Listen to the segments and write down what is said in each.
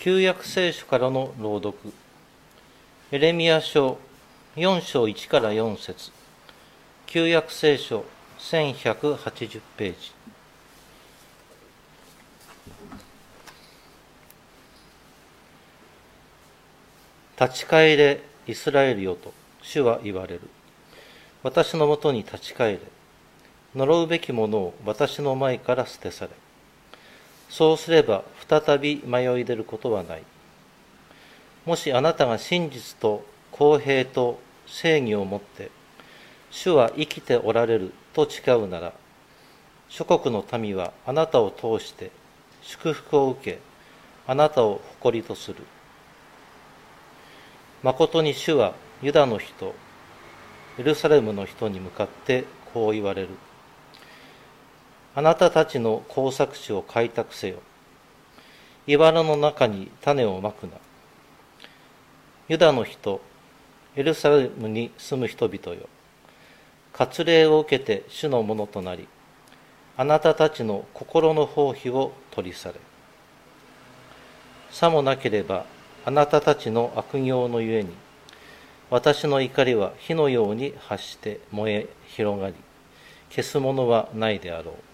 旧約聖書からの朗読。エレミア書4章1から4節。旧約聖書1180ページ。立ち返れイスラエルよと主は言われる。私のもとに立ち返れ。呪うべきものを私の前から捨て去れ。そうすれば再び迷い出ることはない。もしあなたが真実と公平と正義をもって主は生きておられると誓うなら諸国の民はあなたを通して祝福を受けあなたを誇りとする。誠に主はユダの人エルサレムの人に向かってこう言われる。あなたたちの耕作地を開拓せよ。茨の中に種をまくな。ユダの人エルサレムに住む人々よ。割礼を受けて主のものとなりあなたたちの心の放棄を取り去れ。さもなければあなたたちの悪行のゆえに私の怒りは火のように発して燃え広がり消すものはないであろう。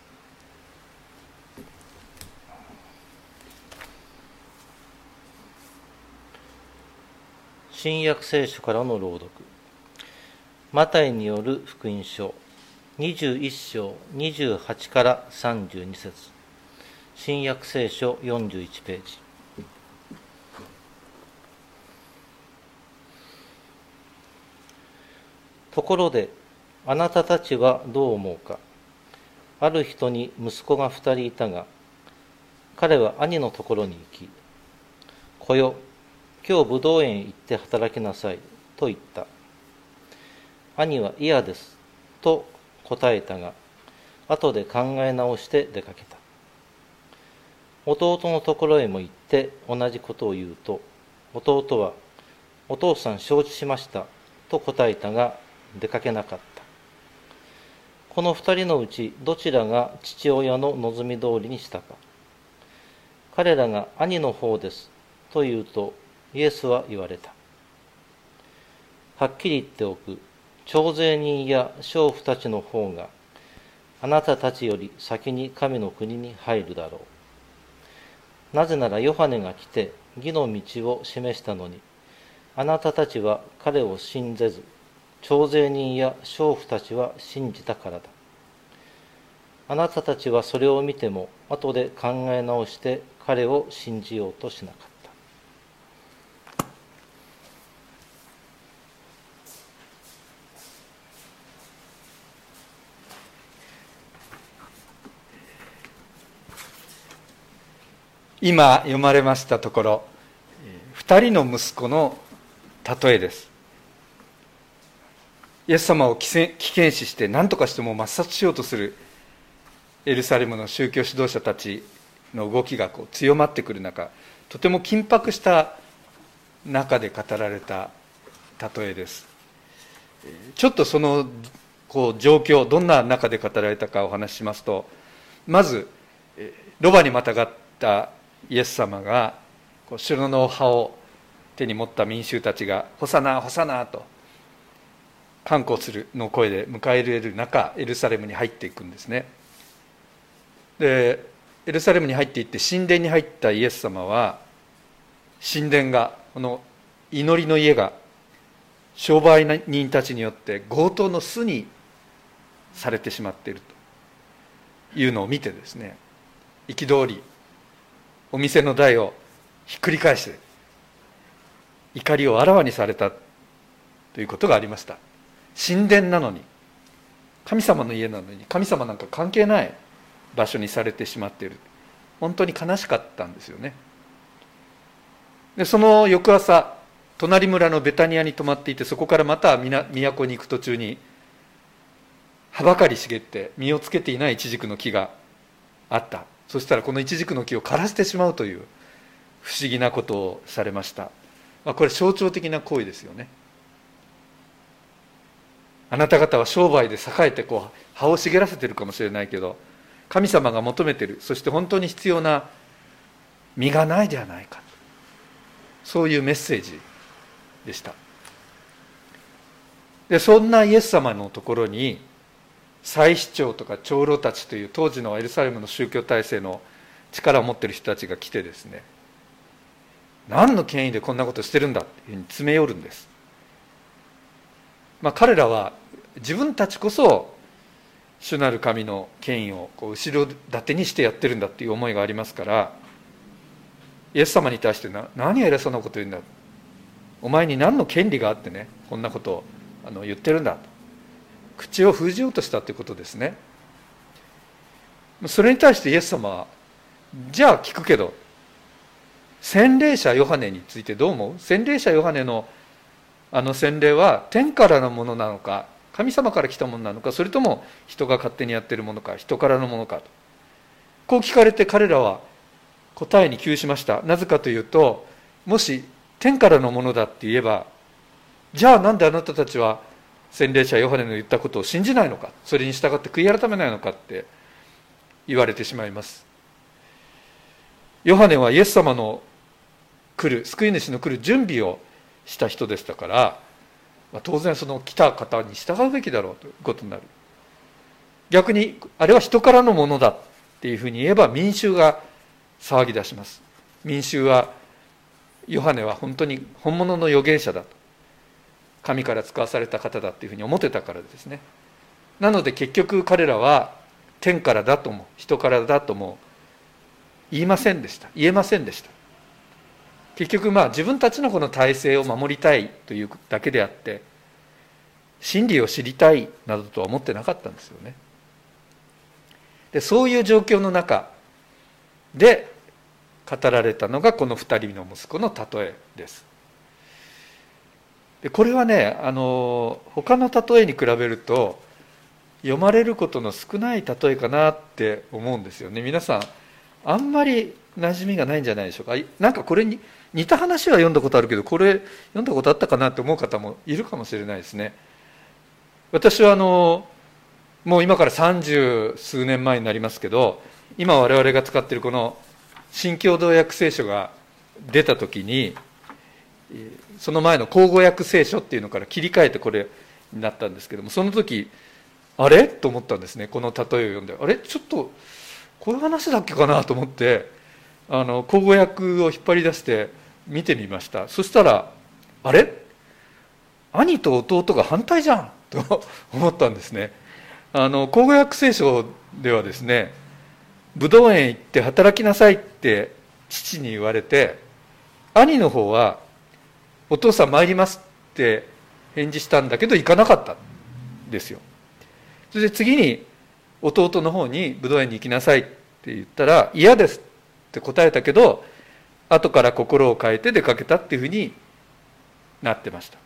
新約聖書からの朗読。マタイによる福音書。21章28から32節。新約聖書41ページ。ところであなたたちはどう思うか。ある人に息子が二人いたが彼は兄のところに行き「来よ今日武道園へ行って働きなさいと言った。兄は嫌です。と答えたが後で考え直して出かけた。弟のところへも行って同じことを言うと弟は「お父さん承知しました」と答えたが出かけなかった。この二人のうちどちらが父親の望み通りにしたか。彼らが兄の方です。と言うとイエスは言われた。はっきり言っておく、徴税人や娼婦たちの方が、あなたたちより先に神の国に入るだろう。なぜならヨハネが来て義の道を示したのに、あなたたちは彼を信ぜず、徴税人や娼婦たちは信じたからだ。あなたたちはそれを見ても後で考え直して彼を信じようとしなかった。今読まれましたところ2人の息子の例えです。イエス様を危険視して何とかしても抹殺しようとするエルサレムの宗教指導者たちの動きがこう強まってくる中とても緊迫した中で語られた例えです。ちょっとそのこう状況どんな中で語られたかお話ししますとまずロバにまたがったイエス様がこう城の葉を手に持った民衆たちが「ホサナホサナ」と観光するの声で迎え入れる中エルサレムに入っていくんですね。でエルサレムに入っていって神殿に入ったイエス様は神殿がこの祈りの家が商売人たちによって強盗の巣にされてしまっているというのを見てですね憤りお店の台をひっくり返して怒りをあらわにされたということがありました。神殿なのに神様の家なのに神様なんか関係ない場所にされてしまっている。本当に悲しかったんですよね。でその翌朝隣村のベタニアに泊まっていてそこからまた都に行く途中に葉ばかり茂って実をつけていないイチジクの木があった。そしたらこのイチジクの木を枯らしてしまうという不思議なことをされました、まあ、これ象徴的な行為ですよね。あなた方は商売で栄えてこう葉を茂らせてるかもしれないけど神様が求めてるそして本当に必要な実がないではないか。そういうメッセージでした。でそんなイエス様のところに祭司長とか長老たちという当時のエルサレムの宗教体制の力を持っている人たちが来てですね何の権威でこんなことしてるんだっていうふうに詰め寄るんです、まあ、彼らは自分たちこそ主なる神の権威をこう後ろ盾にしてやってるんだっていう思いがありますからイエス様に対してな何偉そうなこと言うんだ。お前に何の権利があってねこんなことをあの言ってるんだと。口を封じようとしたということですね。それに対してイエス様はじゃあ聞くけど洗礼者ヨハネについてどう思う？洗礼者ヨハネのあの洗礼は天からのものなのか神様から来たものなのかそれとも人が勝手にやってるものか人からのものかと。こう聞かれて彼らは答えに窮しました。なぜかというともし天からのものだって言えばじゃあなんであなたたちは洗礼者ヨハネの言ったことを信じないのかそれに従って悔い改めないのかって言われてしまいます。ヨハネはイエス様の来る救い主の来る準備をした人でしたからま当然その来た方に従うべきだろうということになる。逆にあれは人からのものだっていうふうに言えば民衆が騒ぎ出します。民衆はヨハネは本当に本物の預言者だと。神から使わされた方だっていうふうに思ってたからですね。なので結局彼らは天からだとも人からだとも言いませんでした。言えませんでした。結局まあ自分たちのこの体制を守りたいというだけであって真理を知りたいなどとは思ってなかったんですよね。でそういう状況の中で語られたのがこの2人の息子の例えです。でこれはねあの他の例えに比べると読まれることの少ない例えかなって思うんですよね。皆さんあんまり馴染みがないんじゃないでしょうか。なんかこれに似た話は読んだことあるけどこれ読んだことあったかなって思う方もいるかもしれないですね。私はあのもう今から三十数年前になりますけど今我々が使っているこの新共同訳聖書が出た時にその前の口語訳聖書っていうのから切り替えてこれになったんですけどもその時あれ？と思ったんですね。この例えを読んで。あれ？ちょっとこういう話だっけかなと思ってあの口語訳を引っ張り出して見てみました。そしたらあれ？兄と弟が反対じゃん！と 思ったんですね。あの口語訳聖書ではですね武道園行って働きなさいって父に言われて兄の方はお父さん参りますって返事したんだけど行かなかったんですよ。それで次に弟の方に武道園に行きなさいって言ったら嫌ですって答えたけど後から心を変えて出かけたっていうふうになってました。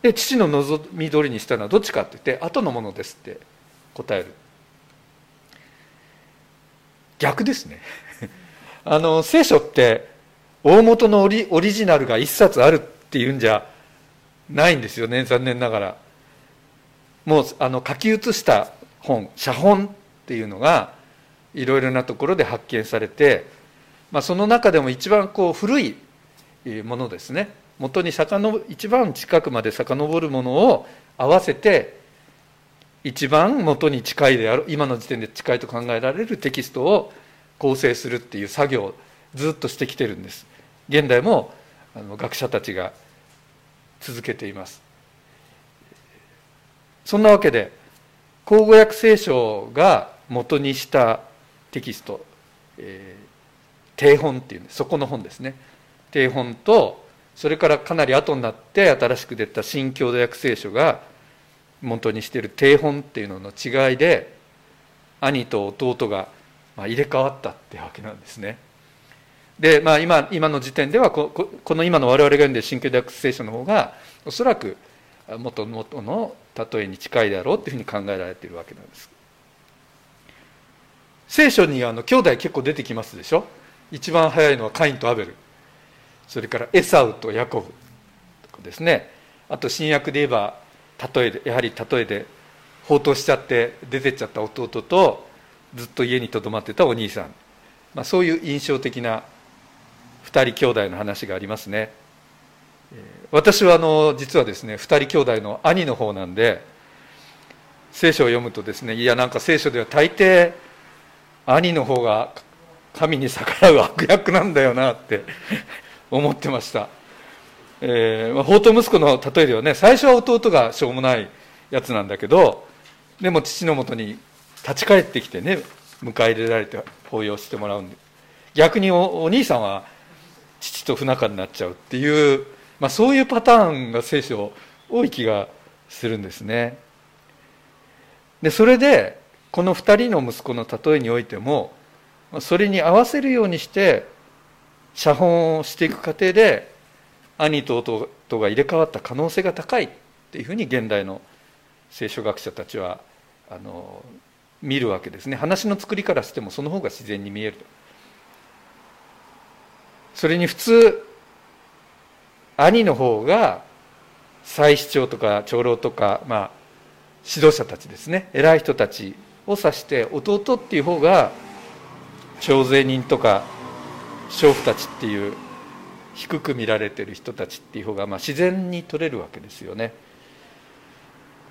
で父の望み通りにしたのはどっちかって言って後のものですって答える。逆ですね。あの聖書って大元のオリオリジナルが一冊あるっていうんじゃないんですよね残念ながら。もうあの書き写した本写本っていうのがいろいろなところで発見されて、まあ、その中でも一番こう古いものですね。元に遡一番近くまで遡るものを合わせて一番元に近いである今の時点で近いと考えられるテキストを構成するっていう作業をずっとしてきてるんです。現代もあの学者たちが続けていますそんなわけで口語訳聖書が元にしたテキスト、えー、定本っていうそこの本ですね定本とそれからかなり後になって新しく出た新共同訳聖書が元にしている定本っていうのの違いで兄と弟が入れ替わったってわけなんですね。で、まあ今、今の時点ではこ、この今の我々が読んでる新旧訳聖書の方が、おそらく元々の例えに近いだろうというふうに考えられているわけなんです。聖書にあの兄弟結構出てきますでしょ？一番早いのはカインとアベル。それからエサウとヤコブとかですね。あと新約で言えば、例えで、やはり例えで、放蕩しちゃって出てっちゃった弟と、ずっと家にとどまってたお兄さん。まあ、そういう印象的な2人兄弟の話がありますね。私はあの実はですね2人兄弟の兄の方なんで聖書を読むとですねいやなんか聖書では大抵兄の方が神に逆らう悪役なんだよなって思ってました、えーまあ、法と息子の例えではね最初は弟がしょうもないやつなんだけどでも父のもとに立ち返ってきてね迎え入れられて抱擁してもらうんで逆にお兄さんは父と不仲になっちゃうっていう、まあ、そういうパターンが聖書多い気がするんですね。でそれでこの2人の息子の例えにおいてもそれに合わせるようにして写本をしていく過程で兄と弟が入れ替わった可能性が高いっていうふうに現代の聖書学者たちはあの見るわけですね。話の作りからしてもその方が自然に見えると。それに普通兄の方が祭司長とか長老とか、まあ、指導者たちですね。偉い人たちを指して弟っていう方が徴税人とか娼婦たちっていう低く見られてる人たちっていう方がまあ自然に取れるわけですよね。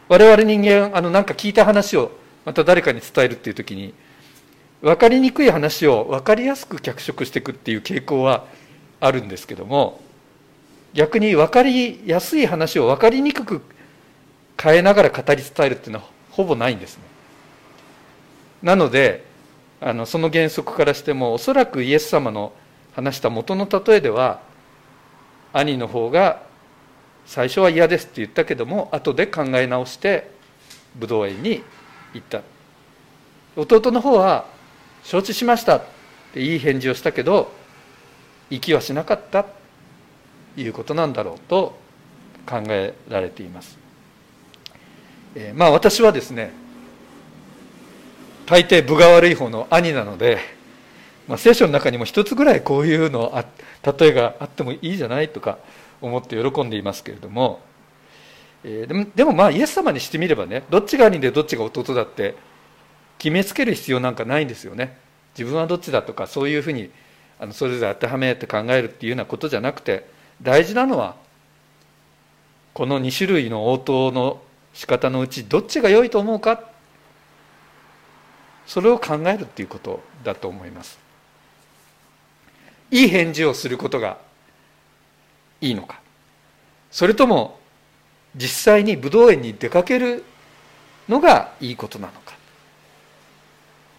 我々人間あのなんか聞いた話をまた誰かに伝えるっていう時に分かりにくい話を分かりやすく脚色していくっていう傾向はあるんですけども逆に分かりやすい話を分かりにくく変えながら語り伝えるっていうのはほぼないんですね。なのであのその原則からしてもおそらくイエス様の話した元の例えでは兄の方が最初は嫌ですって言ったけども後で考え直して武道園に行った。弟の方は承知しましたっていい返事をしたけど息はしなかったということなんだろうと考えられています、えー、まあ私はですね大抵分が悪い方の兄なので、まあ、聖書の中にも一つぐらいこういうのあ例えがあってもいいじゃないとか思って喜んでいますけれども、えー、でもでもまあイエス様にしてみればねどっちが兄でどっちが弟だって決めつける必要なんかないんですよね。自分はどっちだとかそういうふうにあのそれぞれ当てはめて考えるっていうようなことじゃなくて大事なのはこの2種類の応答の仕方のうちどっちが良いと思うかそれを考えるっていうことだと思います。いい返事をすることがいいのか。それとも実際に武道園に出かけるのがいいことなのか、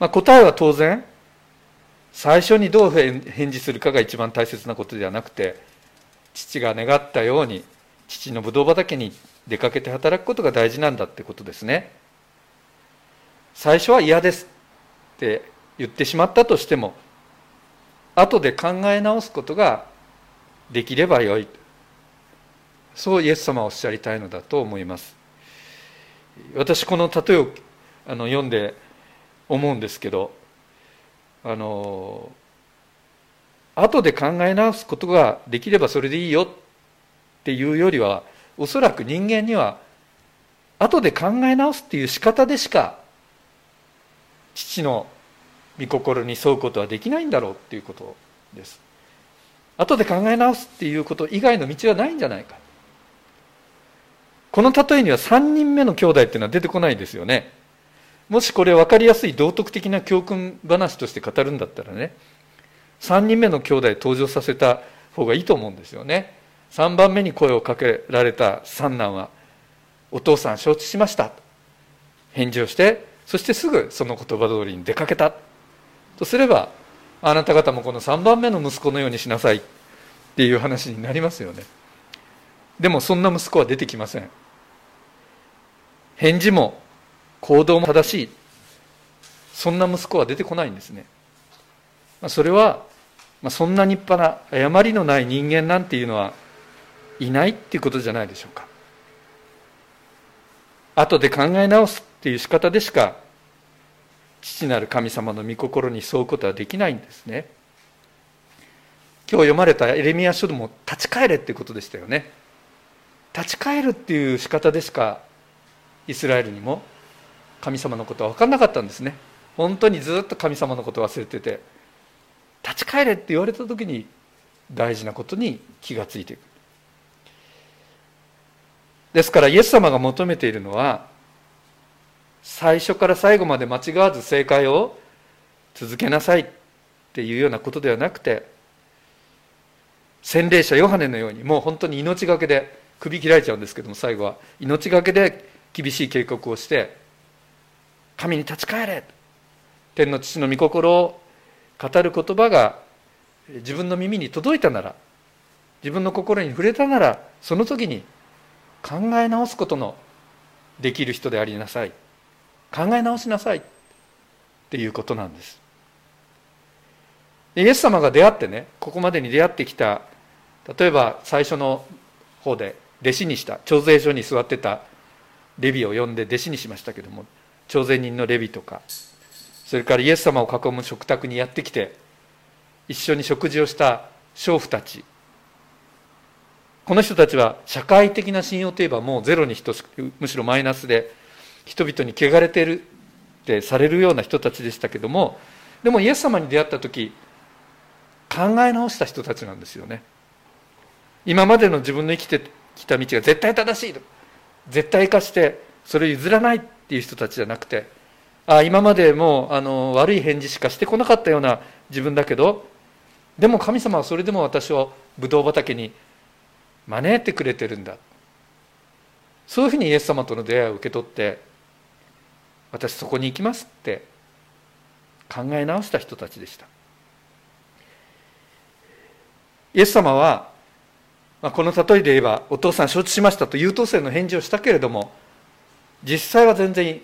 まあ、答えは当然最初にどう返事するかが一番大切なことではなくて父が願ったように父のブドウ畑に出かけて働くことが大事なんだってことですね。最初は嫌ですって言ってしまったとしても後で考え直すことができればよい。そうイエス様はおっしゃりたいのだと思います。私この例えをあの読んで思うんですけどあの後で考え直すことができればそれでいいよっていうよりはおそらく人間には後で考え直すっていう仕方でしか父の御心に沿うことはできないんだろうっていうことです。後で考え直すっていうこと以外の道はないんじゃないか。この例えには3人目の兄弟っていうのは出てこないですよね。もしこれ分かりやすい道徳的な教訓話として語るんだったらね3人目の兄弟登場させた方がいいと思うんですよね。3番目に声をかけられた三男は「お父さん承知しました」返事をしてそしてすぐその言葉通りに出かけた。とすればあなた方もこの3番目の息子のようにしなさい。っていう話になりますよね。でもそんな息子は出てきません。返事も行動も正しい。そんな息子は出てこないんですね。それはそんな立派な誤りのない人間なんていうのはいないっていうことじゃないでしょうか。後で考え直すっていう仕方でしか父なる神様の御心に沿うことはできないんですね。今日読まれたエレミア書でも立ち返れっていうことでしたよね。立ち返るっていう仕方でしかイスラエルにも神様のことは分からなかったんですね。本当にずっと神様のこと忘れてて。立ち返れって言われた時に大事なことに気がついていく。ですからイエス様が求めているのは最初から最後まで間違わず正解を続けなさいっていうようなことではなくて洗礼者ヨハネのようにもう本当に命がけで首切られちゃうんですけども最後は。命がけで厳しい警告をして神に立ち返れ。天の父の御心を語る言葉が自分の耳に届いたなら自分の心に触れたならその時に考え直すことのできる人でありなさい。考え直しなさい。っていうことなんです。イエス様が出会ってねここまでに出会ってきた例えば最初の方で弟子にした徴税所に座ってたレビを呼んで弟子にしましたけども徴税人のレビとかそれからイエス様を囲む食卓にやってきて一緒に食事をした娼婦たち。この人たちは社会的な信用といえばもうゼロに等しくむしろマイナスで人々に汚れてるってされるような人たちでしたけどもでもイエス様に出会った時考え直した人たちなんですよね。今までの自分の生きてきた道が絶対正しいと絶対化してそれを譲らないっていう人たちじゃなくてあ今までもうあの悪い返事しかしてこなかったような自分だけどでも神様はそれでも私をブドウ畑に招いてくれてるんだ。そういうふうにイエス様との出会いを受け取って私そこに行きますって考え直した人たちでした。イエス様は、まあ、この例えで言えばお父さん承知しましたと優等生の返事をしたけれども実際は全然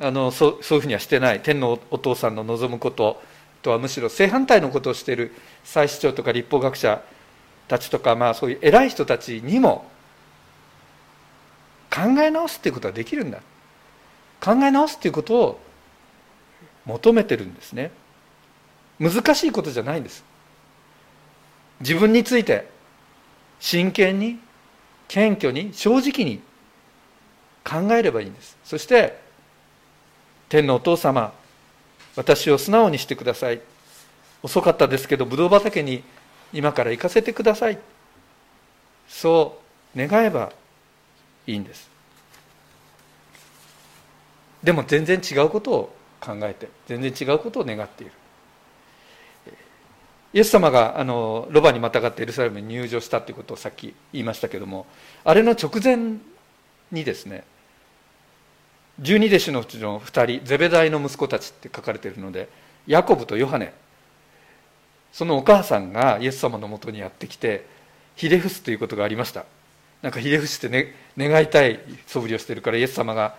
あのそうそういうふうにはしてない。天のお父さんの望むこととはむしろ正反対のことをしている祭司長とか立法学者たちとか、まあ、そういう偉い人たちにも考え直すっていうことはできるんだ。考え直すっていうことを求めてるんですね。難しいことじゃないんです。自分について真剣に謙虚に正直に考えればいいんです。そして天のお父様私を素直にしてください。遅かったですけどブドウ畑に今から行かせてください。そう願えばいいんです。でも全然違うことを考えて全然違うことを願っている。イエス様があのロバにまたがってエルサレムに入場したということをさっき言いましたけどもあれの直前にですね十二弟子のうちの2人ゼベダイの息子たちって書かれているのでヤコブとヨハネ。そのお母さんがイエス様のもとにやってきてひれ伏すということがありました。なんかひれ伏して、ね、願いたい素振りをしてるからイエス様が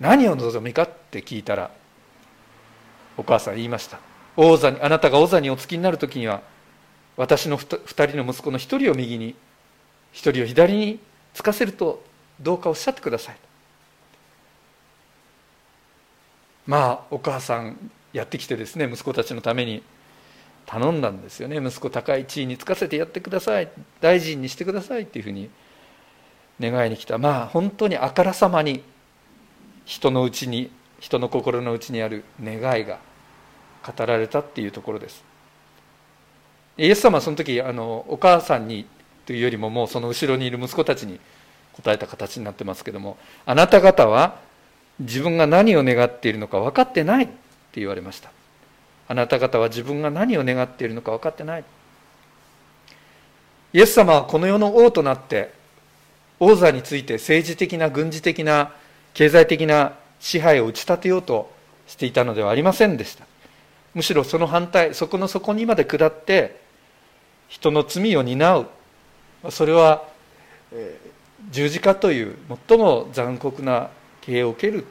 何を望みかって聞いたらお母さん言いました。王座にあなたが王座にお付きになる時には私の2人の息子の1人を右に1人を左につかせるとどうかおっしゃってください。まあお母さんやってきてですね息子たちのために頼んだんですよね。息子高い地位につかせてやってください。大臣にしてくださいっていうふうに願いに来た。まあ本当にあからさまに人のうちに人の心の内にある願いが語られたっていうところです。イエス様はその時あのお母さんにというよりももうその後ろにいる息子たちに答えた形になってますけどもあなた方は自分が何を願っているのか分かってないって言われました。あなた方は自分が何を願っているのか分かってない。イエス様はこの世の王となって王座について政治的な軍事的な経済的な支配を打ち立てようとしていたのではありませんでした。むしろその反対そこの底にまで下って人の罪を担う。それは、十字架という最も残酷な刑を受ける。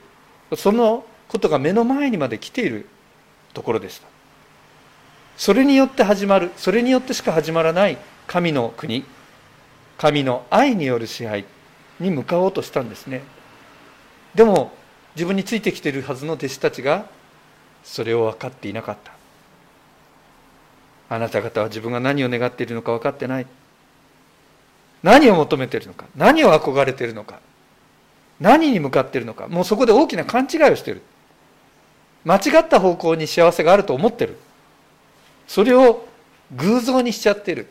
そのことが目の前にまで来ているところでしたそれによって始まる。それによってしか始まらない。神の国。神の愛による支配に向かおうとしたんですね。でも自分についてきているはずの弟子たちがそれを分かっていなかった。あなた方は自分が何を願っているのか分かってない。何を求めているのか。何を憧れているのか。何に向かっているのか。もうそこで大きな勘違いをしている。間違った方向に幸せがあると思ってる。それを偶像にしちゃってる。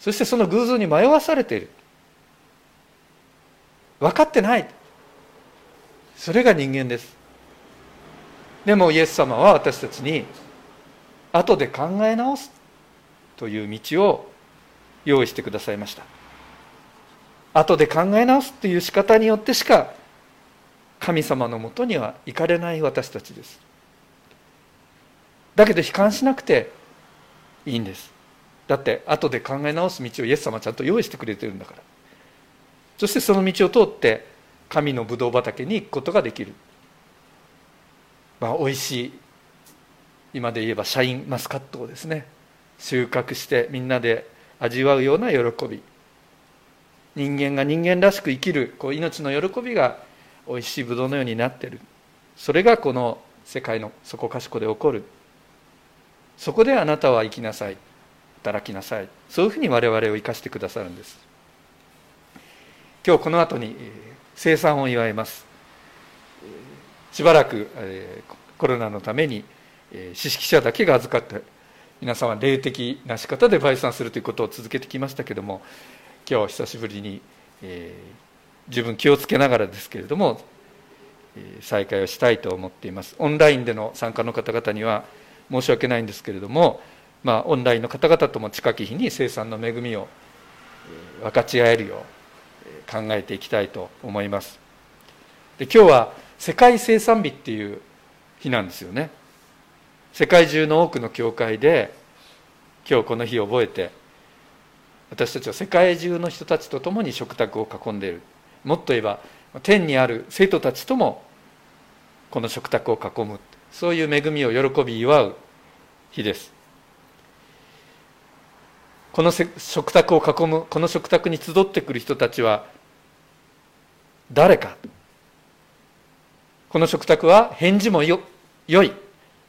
そしてその偶像に迷わされている。分かってない。それが人間です。でもイエス様は私たちに後で考え直すという道を用意してくださいました。後で考え直すという仕方によってしか神様のもとには行かれない私たちです。だけど悲観しなくていいんです。だって後で考え直す道をイエス様ちゃんと用意してくれてるんだから。そしてその道を通って神のブドウ畑に行くことができる。まあおいしい今で言えばシャインマスカットをですね収穫してみんなで味わうような喜び。人間が人間らしく生きるこう命の喜びがおいしいブドウのようになってる。それがこの世界のそこかしこで起こる。そこであなたは生きなさい。働きなさい。そういうふうに我々を生かしてくださるんです。今日この後に生産を祝います。しばらくコロナのために知識者だけが預かって皆さんは霊的な仕方で売産するということを続けてきましたけども今日久しぶりに、えー、自分気をつけながらですけれども、えー、再開をしたいと思っています。オンラインでの参加の方々には申し訳ないんですけれども、まあ、オンラインの方々とも近き日に生産の恵みを分かち合えるよう考えていきたいと思います。で今日は世界生産日っていう日なんですよね。世界中の多くの教会で今日この日を覚えて私たちは世界中の人たちと共に食卓を囲んでいる。もっと言えば天にある生徒たちともこの食卓を囲む。そういう恵みを喜び祝う日です。この食卓を囲むこの食卓に集ってくる人たちは誰か。この食卓は返事もよ良い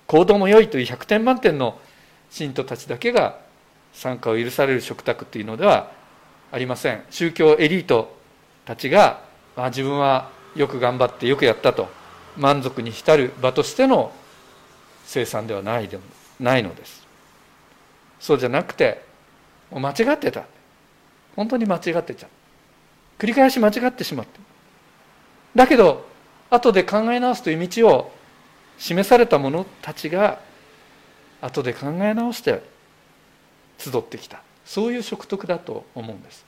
行動も良いという100点満点の信徒たちだけが参加を許される食卓というのではありません。宗教エリートたちが、まあ、自分はよく頑張ってよくやったと。満足に浸る場としての生産ではないでもないのです。そうじゃなくてもう間違ってた。本当に間違ってちゃう。繰り返し間違ってしまって。だけど後で考え直すという道を示された者たちが後で考え直して集ってきた。そういう食徳だと思うんです。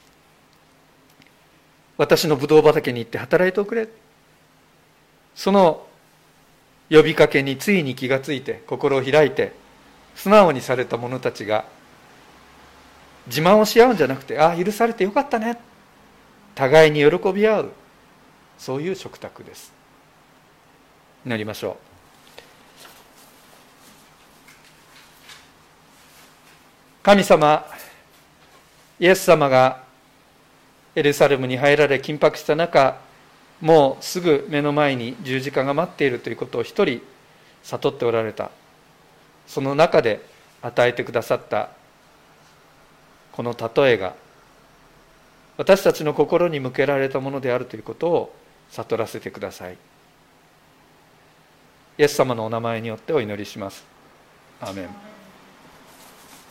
私のブドウ畑に行って働いておくれ。その呼びかけについに気がついて心を開いて素直にされた者たちが自慢をし合うんじゃなくてああ許されてよかったね。互いに喜び合う。そういう食卓です。なりましょう。神様イエス様がエルサレムに入られ緊迫した中もうすぐ目の前に十字架が待っているということを一人悟っておられた。その中で与えてくださったこの例えが私たちの心に向けられたものであるということを悟らせてください。イエス様のお名前によってお祈りします。アメン。